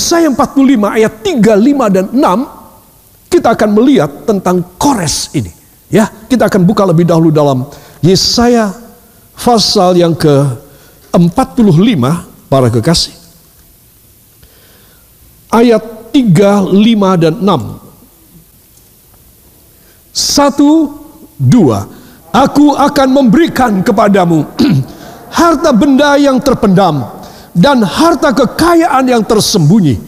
Yesaya 45 ayat 3, 5 dan 6 kita akan melihat tentang Kores ini. Ya, kita akan buka lebih dahulu dalam Yesaya pasal yang ke-45 para kekasih. Ayat 3, 5 dan 6. Satu, dua. Aku akan memberikan kepadamu harta benda yang terpendam dan harta kekayaan yang tersembunyi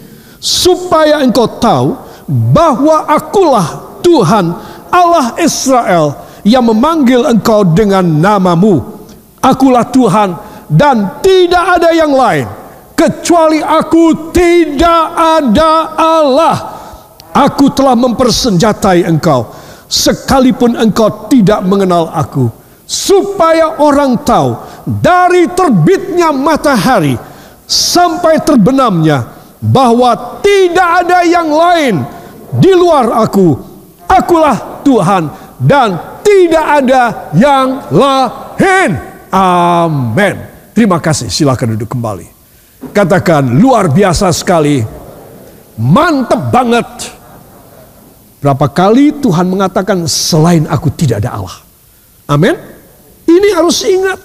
supaya engkau tahu bahwa akulah Tuhan Allah Israel yang memanggil engkau dengan namamu. Akulah Tuhan dan tidak ada yang lain kecuali aku tidak ada Allah. Aku telah mempersenjatai engkau sekalipun engkau tidak mengenal aku, supaya orang tahu dari terbitnya matahari sampai terbenamnya bahwa tidak ada yang lain di luar aku. Akulah Tuhan dan tidak ada yang lain. Amin. Terima kasih. Silakan duduk kembali. Katakan luar biasa sekali. Mantep banget Berapa kali Tuhan mengatakan selain aku tidak ada Allah. Amin. Ini harus ingat.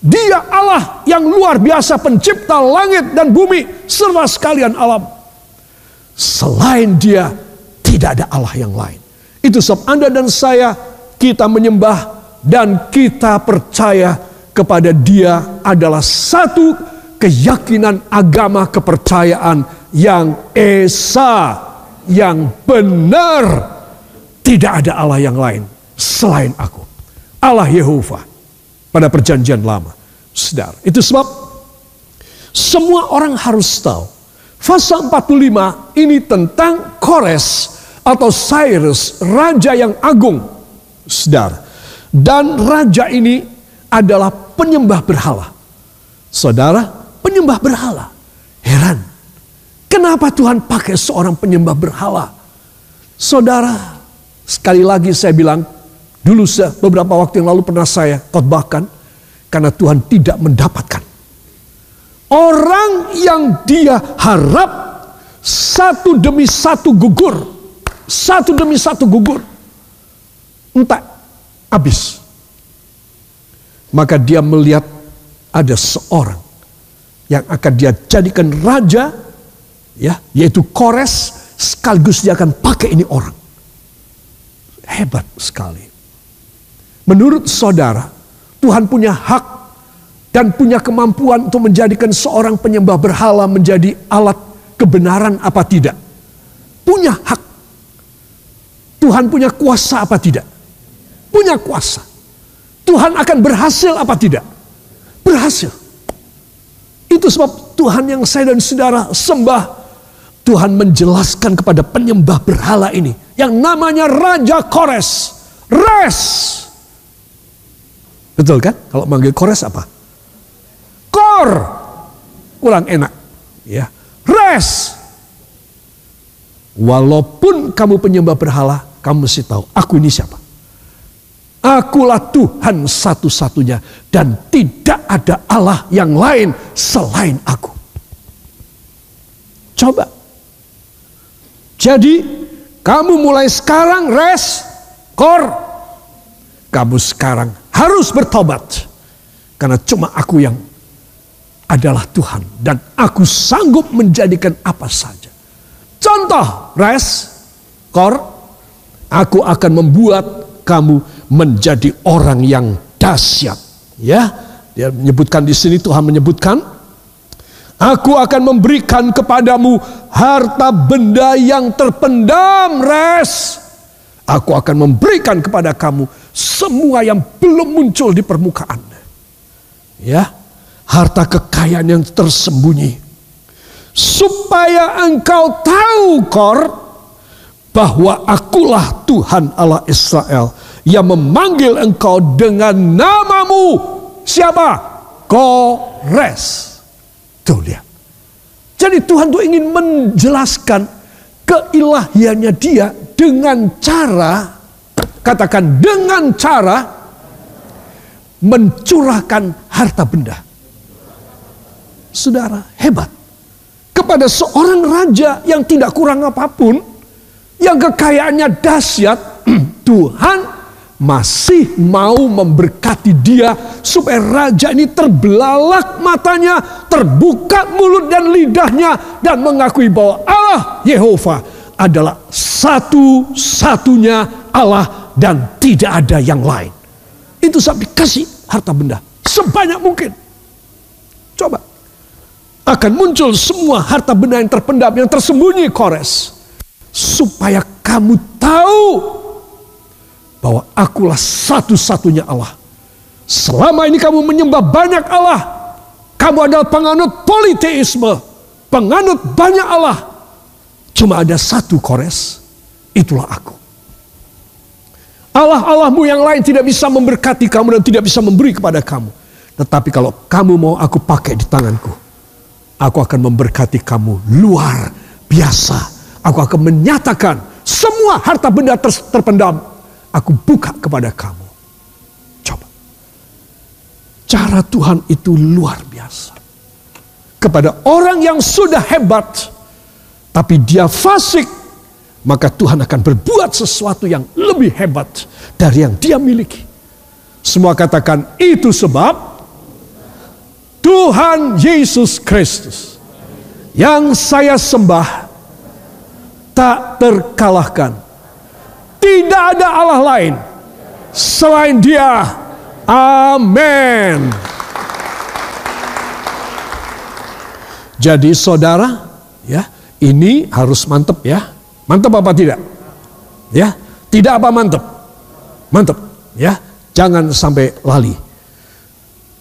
Dia Allah yang luar biasa pencipta langit dan bumi serta sekalian alam. Selain dia tidak ada Allah yang lain. Itu sebab Anda dan saya kita menyembah dan kita percaya kepada dia adalah satu keyakinan agama kepercayaan yang esa yang benar. Tidak ada Allah yang lain selain aku. Allah Yehova pada perjanjian lama. Saudara, itu sebab semua orang harus tahu. Fasa 45 ini tentang Kores atau Cyrus, raja yang agung. Saudara, dan raja ini adalah penyembah berhala. Saudara, penyembah berhala. Heran, Kenapa Tuhan pakai seorang penyembah berhala? Saudara, sekali lagi saya bilang, dulu beberapa waktu yang lalu pernah saya khotbahkan, karena Tuhan tidak mendapatkan. Orang yang dia harap satu demi satu gugur, satu demi satu gugur, entah habis. Maka dia melihat ada seorang yang akan dia jadikan raja ya yaitu Kores sekaligus dia akan pakai ini orang. Hebat sekali. Menurut saudara, Tuhan punya hak dan punya kemampuan untuk menjadikan seorang penyembah berhala menjadi alat kebenaran apa tidak? Punya hak. Tuhan punya kuasa apa tidak? Punya kuasa. Tuhan akan berhasil apa tidak? Berhasil. Itu sebab Tuhan yang saya dan saudara sembah Tuhan menjelaskan kepada penyembah berhala ini yang namanya Raja Kores. Res. Betul kan? Kalau manggil Kores apa? Kor. Kurang enak. Ya. Res. Walaupun kamu penyembah berhala, kamu mesti tahu aku ini siapa. Akulah Tuhan satu-satunya dan tidak ada Allah yang lain selain aku. Coba jadi kamu mulai sekarang res kor. Kamu sekarang harus bertobat. Karena cuma aku yang adalah Tuhan. Dan aku sanggup menjadikan apa saja. Contoh res kor. Aku akan membuat kamu menjadi orang yang dahsyat. Ya, dia menyebutkan di sini Tuhan menyebutkan Aku akan memberikan kepadamu harta benda yang terpendam, res. Aku akan memberikan kepada kamu semua yang belum muncul di permukaan. Ya, harta kekayaan yang tersembunyi. Supaya engkau tahu, Kor, bahwa akulah Tuhan Allah Israel yang memanggil engkau dengan namamu. Siapa? Kores. Tuh lihat. Jadi Tuhan tuh ingin menjelaskan keilahiannya dia dengan cara, katakan dengan cara mencurahkan harta benda. Saudara, hebat. kepada seorang raja yang tidak kurang apa pun, yang kekayaannya dahsyat, Tuhan masih mau memberkati dia supaya raja ini terbelalak matanya, terbuka mulut dan lidahnya dan mengakui bahwa Allah Yehova adalah satu-satunya Allah dan tidak ada yang lain. Itu sebab dikasih harta benda sebanyak mungkin. Coba. Akan muncul semua harta benda yang terpendam, yang tersembunyi kores. Supaya kamu tahu bahwa akulah satu-satunya Allah. Selama ini kamu menyembah banyak Allah. Kamu adalah penganut politeisme. Penganut banyak Allah. Cuma ada satu kores. Itulah aku. Allah-Allahmu yang lain tidak bisa memberkati kamu dan tidak bisa memberi kepada kamu. Tetapi kalau kamu mau aku pakai di tanganku, aku akan memberkati kamu luar biasa. Aku akan menyatakan semua harta benda ter terpendam. Aku buka kepada kamu. Coba. Cara Tuhan itu luar biasa. Kepada orang yang sudah hebat, tapi dia fasik, maka Tuhan akan berbuat sesuatu yang lebih hebat dari yang dia miliki. Semua katakan itu sebab Tuhan Yesus Kristus yang saya sembah tak terkalahkan. Tidak ada Allah lain selain Dia. Amin. Jadi saudara, ya, ini harus mantep ya. Mantap apa tidak? Ya, tidak apa mantap? Mantap, ya. Jangan sampai lali.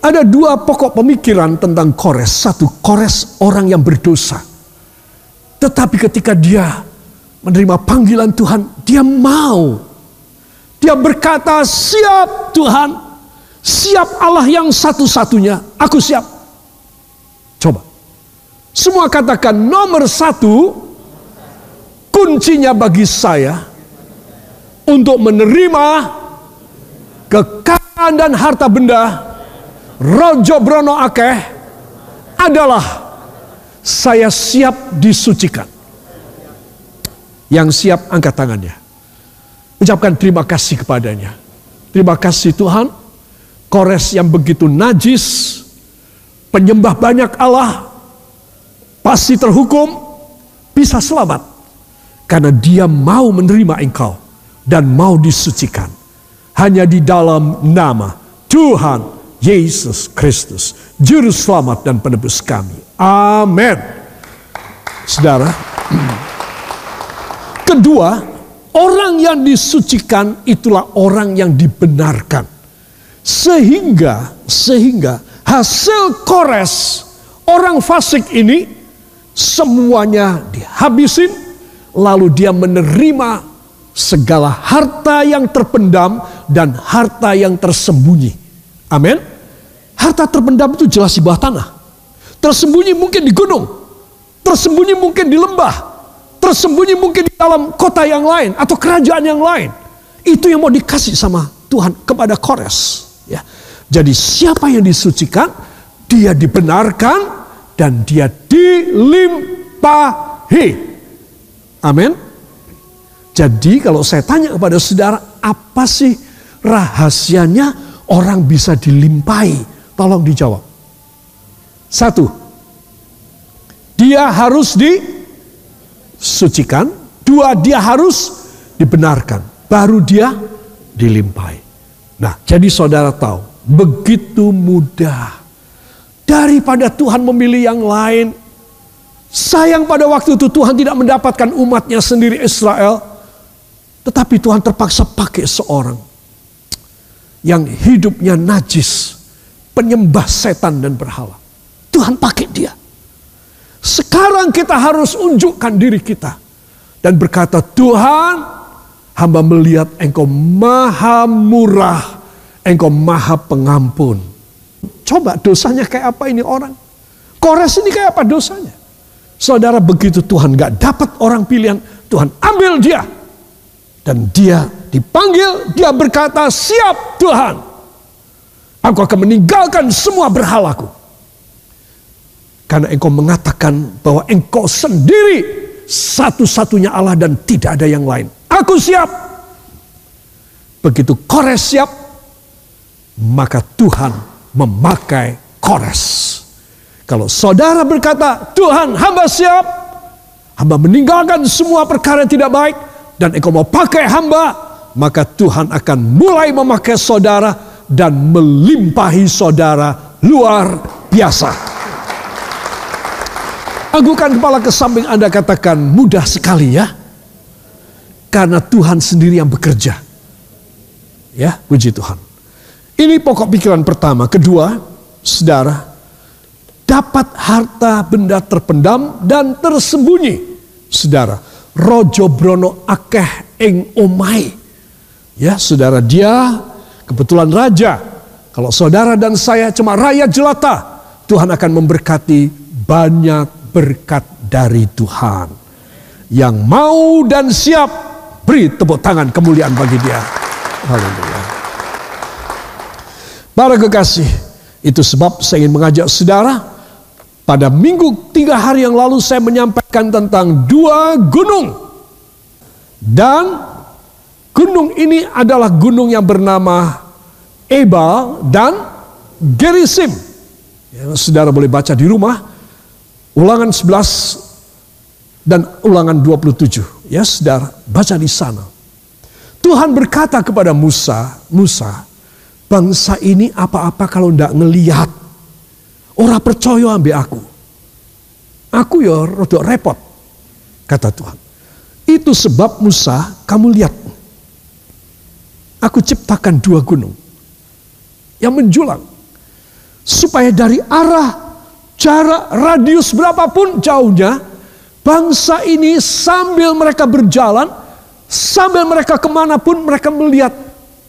Ada dua pokok pemikiran tentang Kores. Satu, Kores orang yang berdosa. Tetapi ketika dia menerima panggilan Tuhan, dia mau. Dia berkata, siap Tuhan, siap Allah yang satu-satunya, aku siap. Coba. Semua katakan nomor satu, kuncinya bagi saya untuk menerima kekayaan dan harta benda Rojo Brono Akeh adalah saya siap disucikan. Yang siap angkat tangannya. Ucapkan terima kasih kepadanya. Terima kasih Tuhan. Kores yang begitu najis. Penyembah banyak Allah. Pasti terhukum. Bisa selamat karena dia mau menerima engkau dan mau disucikan. Hanya di dalam nama Tuhan Yesus Kristus. Juru selamat dan penebus kami. Amin. Saudara. Kedua, orang yang disucikan itulah orang yang dibenarkan. Sehingga, sehingga hasil kores orang fasik ini semuanya dihabisin lalu dia menerima segala harta yang terpendam dan harta yang tersembunyi. Amin. Harta terpendam itu jelas di bawah tanah. Tersembunyi mungkin di gunung. Tersembunyi mungkin di lembah. Tersembunyi mungkin di dalam kota yang lain atau kerajaan yang lain. Itu yang mau dikasih sama Tuhan kepada Kores. Ya. Jadi siapa yang disucikan, dia dibenarkan dan dia dilimpahi. Amin. Jadi kalau saya tanya kepada saudara, apa sih rahasianya orang bisa dilimpahi? Tolong dijawab. Satu, dia harus disucikan. Dua, dia harus dibenarkan. Baru dia dilimpahi. Nah, jadi saudara tahu, begitu mudah. Daripada Tuhan memilih yang lain, Sayang pada waktu itu Tuhan tidak mendapatkan umatnya sendiri Israel. Tetapi Tuhan terpaksa pakai seorang yang hidupnya najis, penyembah setan dan berhala. Tuhan pakai dia. Sekarang kita harus unjukkan diri kita dan berkata, "Tuhan, hamba melihat Engkau maha murah, Engkau maha pengampun." Coba dosanya kayak apa ini orang? Kores ini kayak apa dosanya? Saudara begitu Tuhan gak dapat orang pilihan, Tuhan ambil dia. Dan dia dipanggil, dia berkata, siap Tuhan. Aku akan meninggalkan semua berhalaku. Karena engkau mengatakan bahwa engkau sendiri satu-satunya Allah dan tidak ada yang lain. Aku siap. Begitu Kores siap, maka Tuhan memakai Kores. Kalau saudara berkata, Tuhan hamba siap, hamba meninggalkan semua perkara yang tidak baik, dan engkau mau pakai hamba, maka Tuhan akan mulai memakai saudara dan melimpahi saudara luar biasa. Agungkan kepala ke samping Anda katakan mudah sekali ya. Karena Tuhan sendiri yang bekerja. Ya, puji Tuhan. Ini pokok pikiran pertama. Kedua, saudara, dapat harta benda terpendam dan tersembunyi. Saudara, rojo brono akeh ing omai. Ya, saudara, dia kebetulan raja. Kalau saudara dan saya cuma rakyat jelata, Tuhan akan memberkati banyak berkat dari Tuhan. Yang mau dan siap beri tepuk tangan kemuliaan bagi dia. Haleluya. Para kekasih, itu sebab saya ingin mengajak saudara pada minggu tiga hari yang lalu saya menyampaikan tentang dua gunung. Dan gunung ini adalah gunung yang bernama Ebal dan Gerisim. Ya, saudara boleh baca di rumah Ulangan 11 dan ulangan 27. Ya saudara, baca di sana. Tuhan berkata kepada Musa, Musa, bangsa ini apa-apa kalau ndak ngelihat. Orang percaya ambil aku. Aku ya rodok repot, kata Tuhan. Itu sebab Musa, kamu lihat. Aku ciptakan dua gunung yang menjulang. Supaya dari arah jarak radius berapapun jauhnya, bangsa ini sambil mereka berjalan, sambil mereka ke mana pun mereka melihat,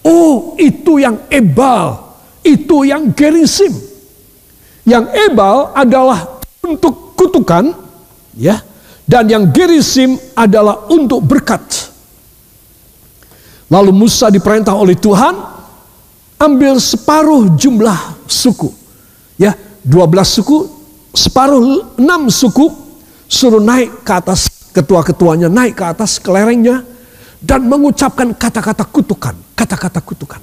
oh itu yang Ebal, itu yang Gerisim. Yang Ebal adalah untuk kutukan, ya, dan yang Gerisim adalah untuk berkat. Lalu Musa diperintah oleh Tuhan ambil separuh jumlah suku. Ya, 12 suku separuh enam suku suruh naik ke atas ketua-ketuanya naik ke atas kelerengnya dan mengucapkan kata-kata kutukan, kata-kata kutukan.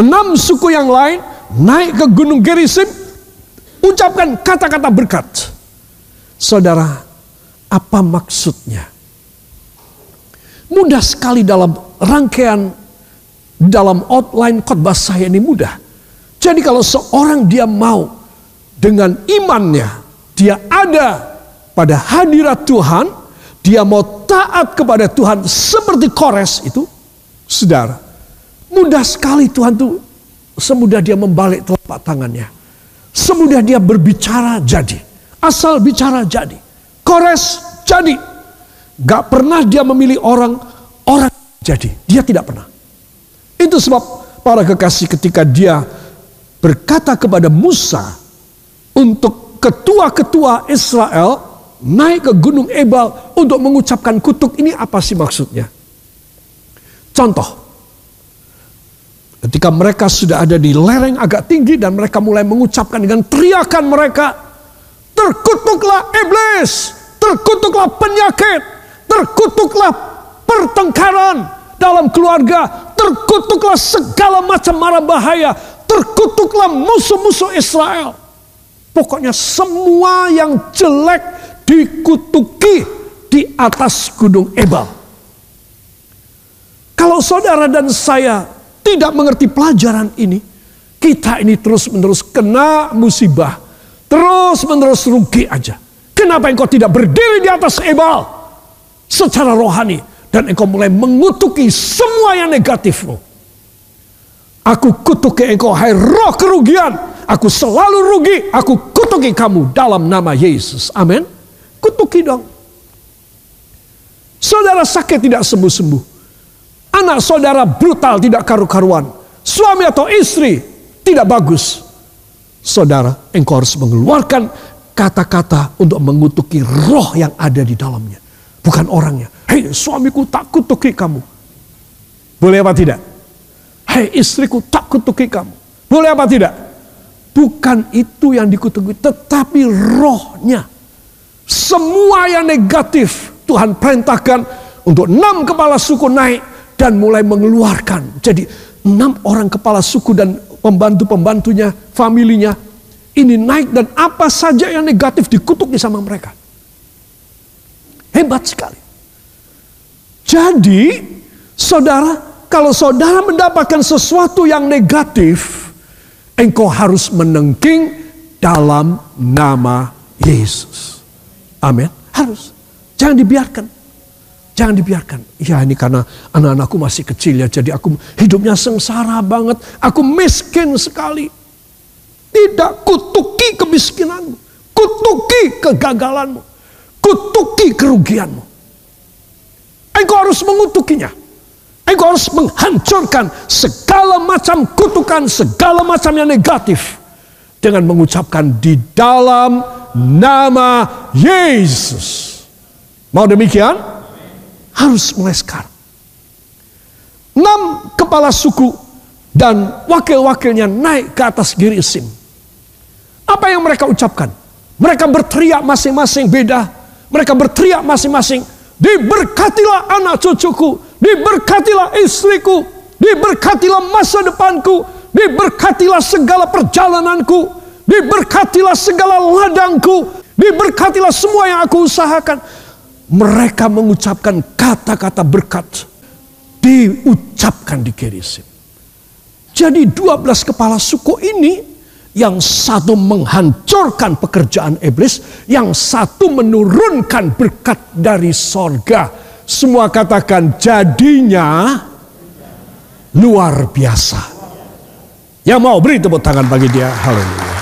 Enam suku yang lain naik ke Gunung Gerisim, ucapkan kata-kata berkat. Saudara, apa maksudnya? Mudah sekali dalam rangkaian dalam outline khotbah saya ini mudah. Jadi kalau seorang dia mau dengan imannya dia ada pada hadirat Tuhan, dia mau taat kepada Tuhan seperti Kores itu, saudara, mudah sekali Tuhan tuh semudah dia membalik telapak tangannya. Semudah dia berbicara jadi. Asal bicara jadi. Kores jadi. Gak pernah dia memilih orang, orang jadi. Dia tidak pernah. Itu sebab para kekasih ketika dia berkata kepada Musa, untuk ketua-ketua Israel naik ke Gunung Ebal untuk mengucapkan kutuk ini apa sih maksudnya? Contoh, ketika mereka sudah ada di lereng agak tinggi dan mereka mulai mengucapkan dengan teriakan mereka, terkutuklah iblis, terkutuklah penyakit, terkutuklah pertengkaran dalam keluarga, terkutuklah segala macam mara bahaya, terkutuklah musuh-musuh Israel. Pokoknya semua yang jelek dikutuki di atas gunung Ebal. Kalau saudara dan saya tidak mengerti pelajaran ini, kita ini terus-menerus kena musibah, terus-menerus rugi aja. Kenapa engkau tidak berdiri di atas Ebal secara rohani dan engkau mulai mengutuki semua yang negatifmu? Aku kutuki engkau hai roh kerugian Aku selalu rugi, aku kutuki kamu dalam nama Yesus. Amin. Kutuki dong. Saudara sakit tidak sembuh-sembuh. Anak saudara brutal tidak karu-karuan. Suami atau istri tidak bagus. Saudara, engkau harus mengeluarkan kata-kata untuk mengutuki roh yang ada di dalamnya. Bukan orangnya. Hei suamiku tak kutuki kamu. Boleh apa tidak? Hei istriku tak kutuki kamu. Boleh apa tidak? Bukan itu yang dikutuki, tetapi rohnya. Semua yang negatif Tuhan perintahkan untuk enam kepala suku naik dan mulai mengeluarkan. Jadi enam orang kepala suku dan pembantu-pembantunya, familinya ini naik dan apa saja yang negatif dikutuk sama mereka. Hebat sekali. Jadi, saudara, kalau saudara mendapatkan sesuatu yang negatif, engkau harus menengking dalam nama Yesus. Amin. Harus. Jangan dibiarkan. Jangan dibiarkan. Ya ini karena anak-anakku masih kecil ya. Jadi aku hidupnya sengsara banget. Aku miskin sekali. Tidak kutuki kemiskinanmu. Kutuki kegagalanmu. Kutuki kerugianmu. Engkau harus mengutukinya. Engkau harus menghancurkan segala macam kutukan, segala macam yang negatif. Dengan mengucapkan di dalam nama Yesus. Mau demikian? Harus mulai sekarang. Enam kepala suku dan wakil-wakilnya naik ke atas Girisim. Apa yang mereka ucapkan? Mereka berteriak masing-masing beda. Mereka berteriak masing-masing. Diberkatilah anak cucuku. Diberkatilah istriku. Diberkatilah masa depanku. Diberkatilah segala perjalananku. Diberkatilah segala ladangku. Diberkatilah semua yang aku usahakan mereka mengucapkan kata-kata berkat diucapkan di Gerisim. Jadi 12 kepala suku ini yang satu menghancurkan pekerjaan iblis, yang satu menurunkan berkat dari sorga. Semua katakan jadinya luar biasa. Yang mau beri tepuk tangan bagi dia. Haleluya.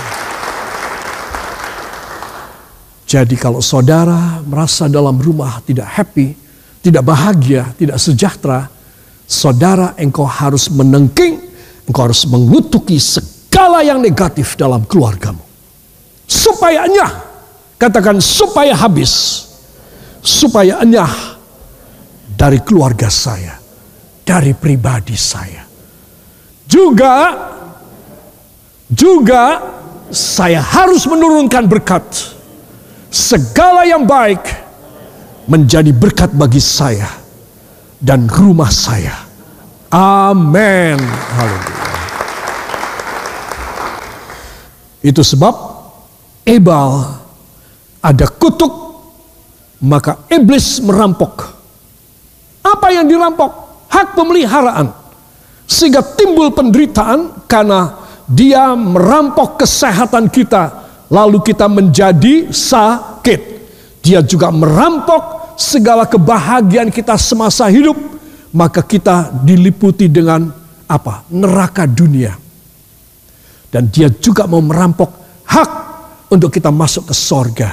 Jadi kalau saudara merasa dalam rumah tidak happy, tidak bahagia, tidak sejahtera, saudara engkau harus menengking, engkau harus mengutuki segala yang negatif dalam keluargamu. Supaya enyah, katakan supaya habis, supaya enyah dari keluarga saya, dari pribadi saya. Juga, juga saya harus menurunkan berkat segala yang baik menjadi berkat bagi saya dan rumah saya. Amin. Itu sebab Ebal ada kutuk maka iblis merampok. Apa yang dirampok? Hak pemeliharaan. Sehingga timbul penderitaan karena dia merampok kesehatan kita lalu kita menjadi sakit. Dia juga merampok segala kebahagiaan kita semasa hidup, maka kita diliputi dengan apa? Neraka dunia. Dan dia juga mau merampok hak untuk kita masuk ke sorga.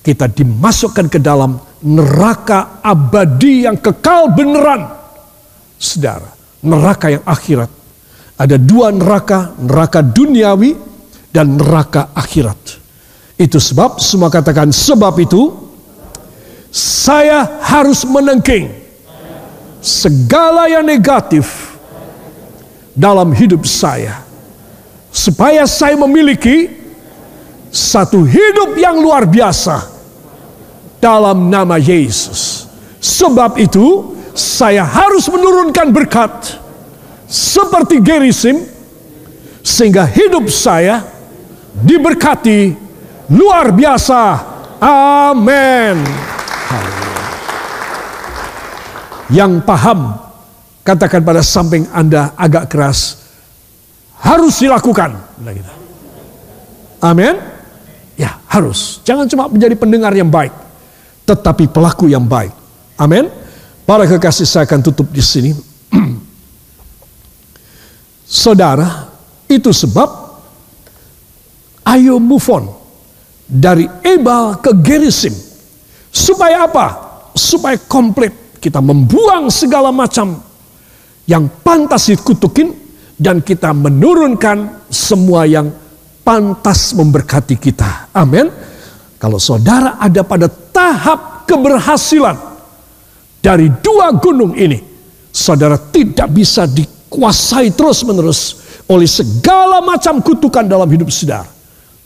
Kita dimasukkan ke dalam neraka abadi yang kekal beneran. Saudara, neraka yang akhirat. Ada dua neraka, neraka duniawi dan neraka akhirat. Itu sebab semua katakan sebab itu saya harus menengking segala yang negatif dalam hidup saya supaya saya memiliki satu hidup yang luar biasa dalam nama Yesus. Sebab itu saya harus menurunkan berkat seperti Gerisim sehingga hidup saya diberkati luar biasa. Amin. Yang paham, katakan pada samping Anda agak keras, harus dilakukan. Amin. Ya, harus. Jangan cuma menjadi pendengar yang baik, tetapi pelaku yang baik. Amin. Para kekasih saya akan tutup di sini. Saudara, itu sebab Ayo move on dari Ebal ke Gerisim. Supaya apa? Supaya komplit. Kita membuang segala macam yang pantas dikutukin dan kita menurunkan semua yang pantas memberkati kita. Amin. Kalau saudara ada pada tahap keberhasilan dari dua gunung ini, saudara tidak bisa dikuasai terus-menerus oleh segala macam kutukan dalam hidup saudara.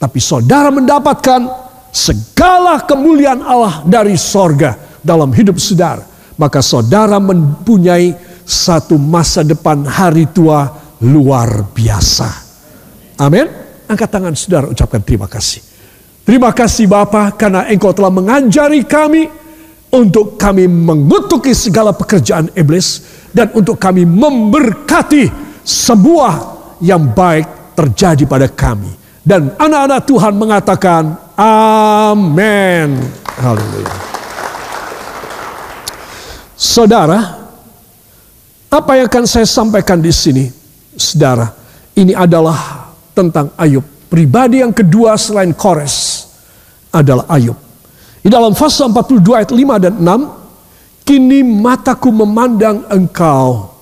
Tapi saudara mendapatkan segala kemuliaan Allah dari sorga dalam hidup saudara. Maka saudara mempunyai satu masa depan hari tua luar biasa. Amin. Angkat tangan saudara ucapkan terima kasih. Terima kasih Bapa karena engkau telah mengajari kami untuk kami mengutuki segala pekerjaan iblis dan untuk kami memberkati sebuah yang baik terjadi pada kami. Dan anak-anak Tuhan mengatakan, Amin. Haleluya. Saudara, apa yang akan saya sampaikan di sini, saudara, ini adalah tentang Ayub. Pribadi yang kedua selain Kores adalah Ayub. Di dalam pasal 42 ayat 5 dan 6, kini mataku memandang engkau,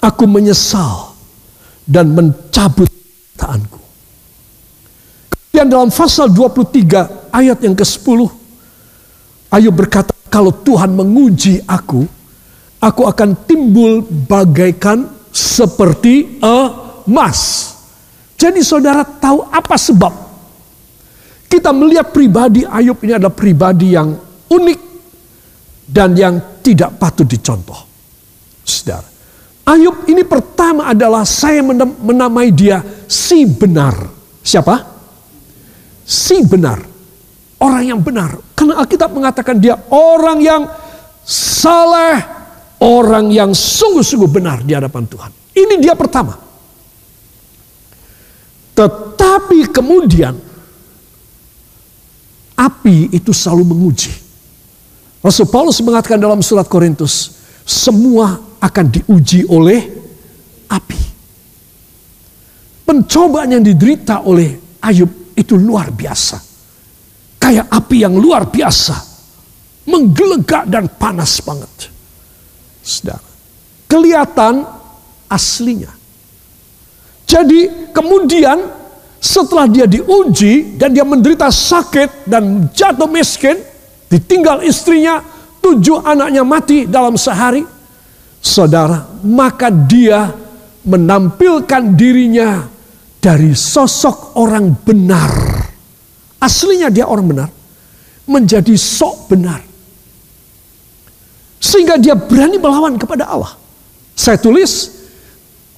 aku menyesal dan mencabut taanku. Kemudian dalam pasal 23 ayat yang ke-10, Ayub berkata, kalau Tuhan menguji aku, aku akan timbul bagaikan seperti emas. Jadi saudara tahu apa sebab kita melihat pribadi Ayub ini adalah pribadi yang unik dan yang tidak patut dicontoh. Saudara, Ayub ini pertama adalah saya menamai dia si benar. Siapa? Si benar. Orang yang benar. Karena Alkitab mengatakan dia orang yang saleh. Orang yang sungguh-sungguh benar di hadapan Tuhan. Ini dia pertama. Tetapi kemudian api itu selalu menguji. Rasul Paulus mengatakan dalam surat Korintus, semua akan diuji oleh api. Pencobaan yang diderita oleh Ayub itu luar biasa. Kayak api yang luar biasa. Menggelegak dan panas banget. Saudara. Kelihatan aslinya. Jadi kemudian setelah dia diuji dan dia menderita sakit dan jatuh miskin, ditinggal istrinya, tujuh anaknya mati dalam sehari. Saudara, maka dia menampilkan dirinya dari sosok orang benar. Aslinya dia orang benar. Menjadi sok benar. Sehingga dia berani melawan kepada Allah. Saya tulis,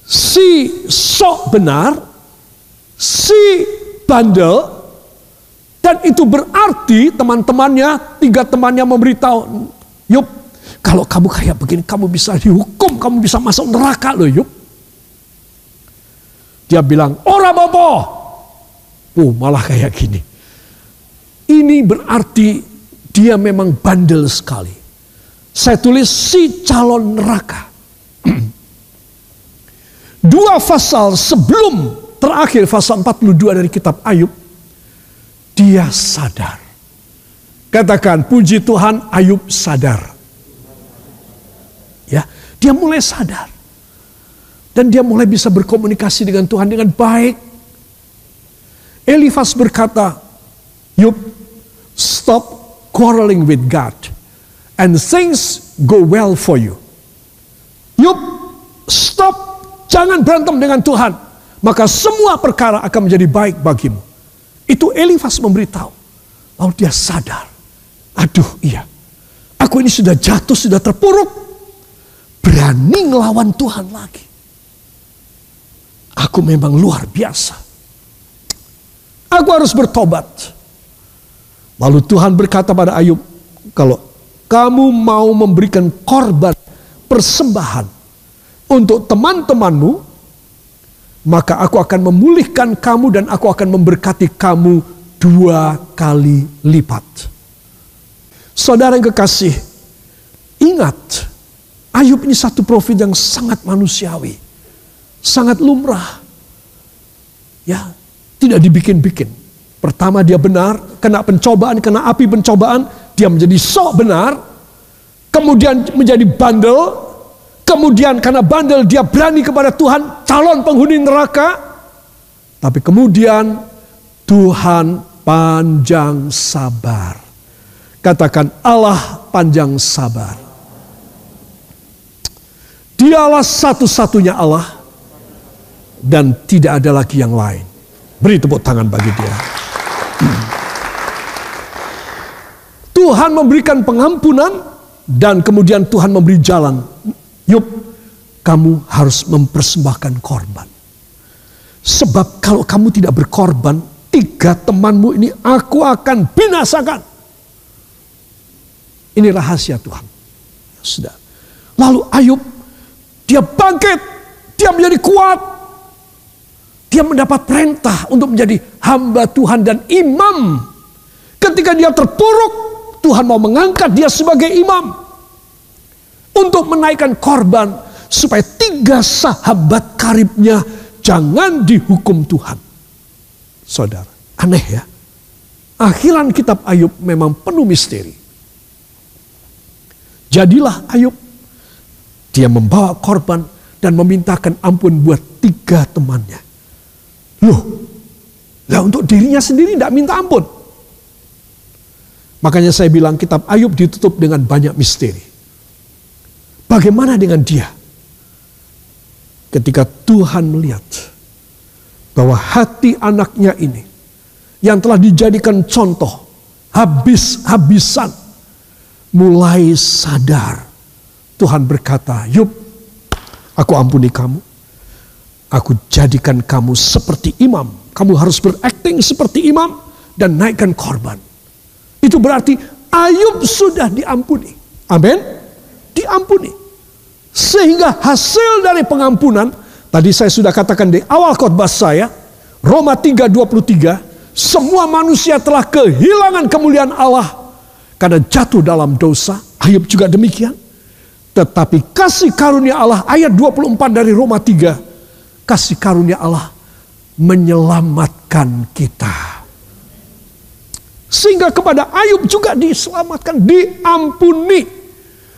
si sok benar, si bandel, dan itu berarti teman-temannya, tiga temannya memberitahu, Yup, kalau kamu kayak begini, kamu bisa dihukum, kamu bisa masuk neraka loh Yup. Dia bilang, orang apa? Oh malah kayak gini. Ini berarti dia memang bandel sekali. Saya tulis si calon neraka. Dua pasal sebelum terakhir pasal 42 dari kitab Ayub. Dia sadar. Katakan puji Tuhan Ayub sadar. Ya, dia mulai sadar. Dan dia mulai bisa berkomunikasi dengan Tuhan dengan baik. Elifas berkata, Yub, stop quarreling with God. And things go well for you. Yub, stop. Jangan berantem dengan Tuhan. Maka semua perkara akan menjadi baik bagimu. Itu Elifas memberitahu. Lalu dia sadar. Aduh iya. Aku ini sudah jatuh, sudah terpuruk. Berani ngelawan Tuhan lagi. Aku memang luar biasa. Aku harus bertobat. Lalu Tuhan berkata pada Ayub, kalau kamu mau memberikan korban persembahan untuk teman-temanmu, maka aku akan memulihkan kamu dan aku akan memberkati kamu dua kali lipat. Saudara yang kekasih, ingat, Ayub ini satu profil yang sangat manusiawi sangat lumrah. Ya, tidak dibikin-bikin. Pertama dia benar, kena pencobaan, kena api pencobaan, dia menjadi sok benar, kemudian menjadi bandel, kemudian karena bandel dia berani kepada Tuhan, calon penghuni neraka, tapi kemudian Tuhan panjang sabar. Katakan Allah panjang sabar. Dialah satu-satunya Allah dan tidak ada lagi yang lain. Beri tepuk tangan bagi dia. Tuhan memberikan pengampunan dan kemudian Tuhan memberi jalan. Yuk, kamu harus mempersembahkan korban. Sebab kalau kamu tidak berkorban, tiga temanmu ini aku akan binasakan. Ini rahasia Tuhan. Sudah. Lalu Ayub, dia bangkit, dia menjadi kuat. Dia mendapat perintah untuk menjadi hamba Tuhan dan imam. Ketika dia terpuruk, Tuhan mau mengangkat dia sebagai imam. Untuk menaikkan korban supaya tiga sahabat karibnya jangan dihukum Tuhan. Saudara, aneh ya. Akhiran kitab Ayub memang penuh misteri. Jadilah Ayub. Dia membawa korban dan memintakan ampun buat tiga temannya. Loh, lah untuk dirinya sendiri tidak minta ampun. Makanya saya bilang kitab Ayub ditutup dengan banyak misteri. Bagaimana dengan dia? Ketika Tuhan melihat bahwa hati anaknya ini yang telah dijadikan contoh habis-habisan mulai sadar. Tuhan berkata, Yub, aku ampuni kamu. Aku jadikan kamu seperti imam. Kamu harus berakting seperti imam dan naikkan korban. Itu berarti Ayub sudah diampuni. Amin. Diampuni. Sehingga hasil dari pengampunan, tadi saya sudah katakan di awal khotbah saya, Roma 3:23, semua manusia telah kehilangan kemuliaan Allah karena jatuh dalam dosa. Ayub juga demikian. Tetapi kasih karunia Allah ayat 24 dari Roma 3. Kasih karunia Allah menyelamatkan kita. Sehingga kepada Ayub juga diselamatkan, diampuni.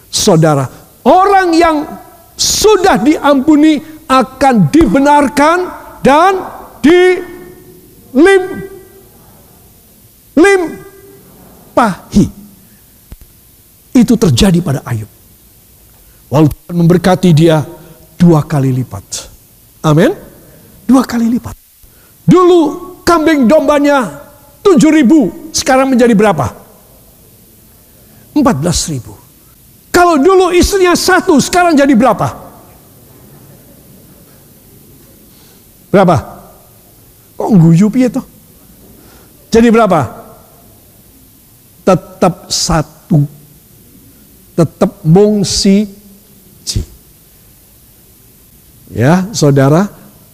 Saudara, orang yang sudah diampuni akan dibenarkan dan dilim. Itu terjadi pada Ayub. Tuhan memberkati dia dua kali lipat. Amin. Dua kali lipat. Dulu kambing dombanya tujuh ribu. Sekarang menjadi berapa? Empat belas ribu. Kalau dulu istrinya satu, sekarang jadi berapa? Berapa? Kok nguyup itu? Jadi berapa? Tetap satu tetap mongsi. Ya, saudara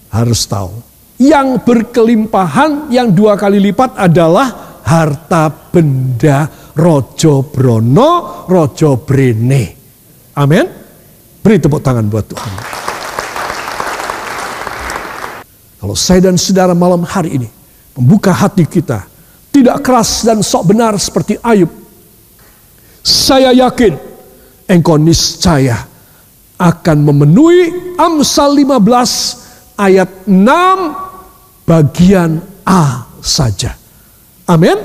harus tahu. Yang berkelimpahan yang dua kali lipat adalah harta benda rojo brono, rojo brene. Amin. Beri tepuk tangan buat Tuhan. Kalau saya dan saudara malam hari ini membuka hati kita, tidak keras dan sok benar seperti Ayub. Saya yakin engkau niscaya akan memenuhi Amsal 15 ayat 6 bagian A saja. Amin.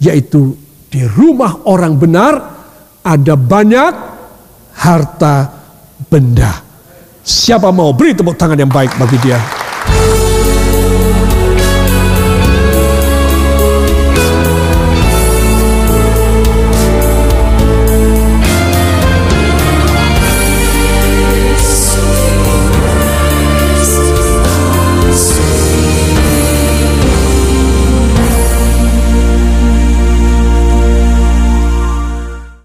Yaitu di rumah orang benar ada banyak harta benda. Siapa mau beri tepuk tangan yang baik bagi dia?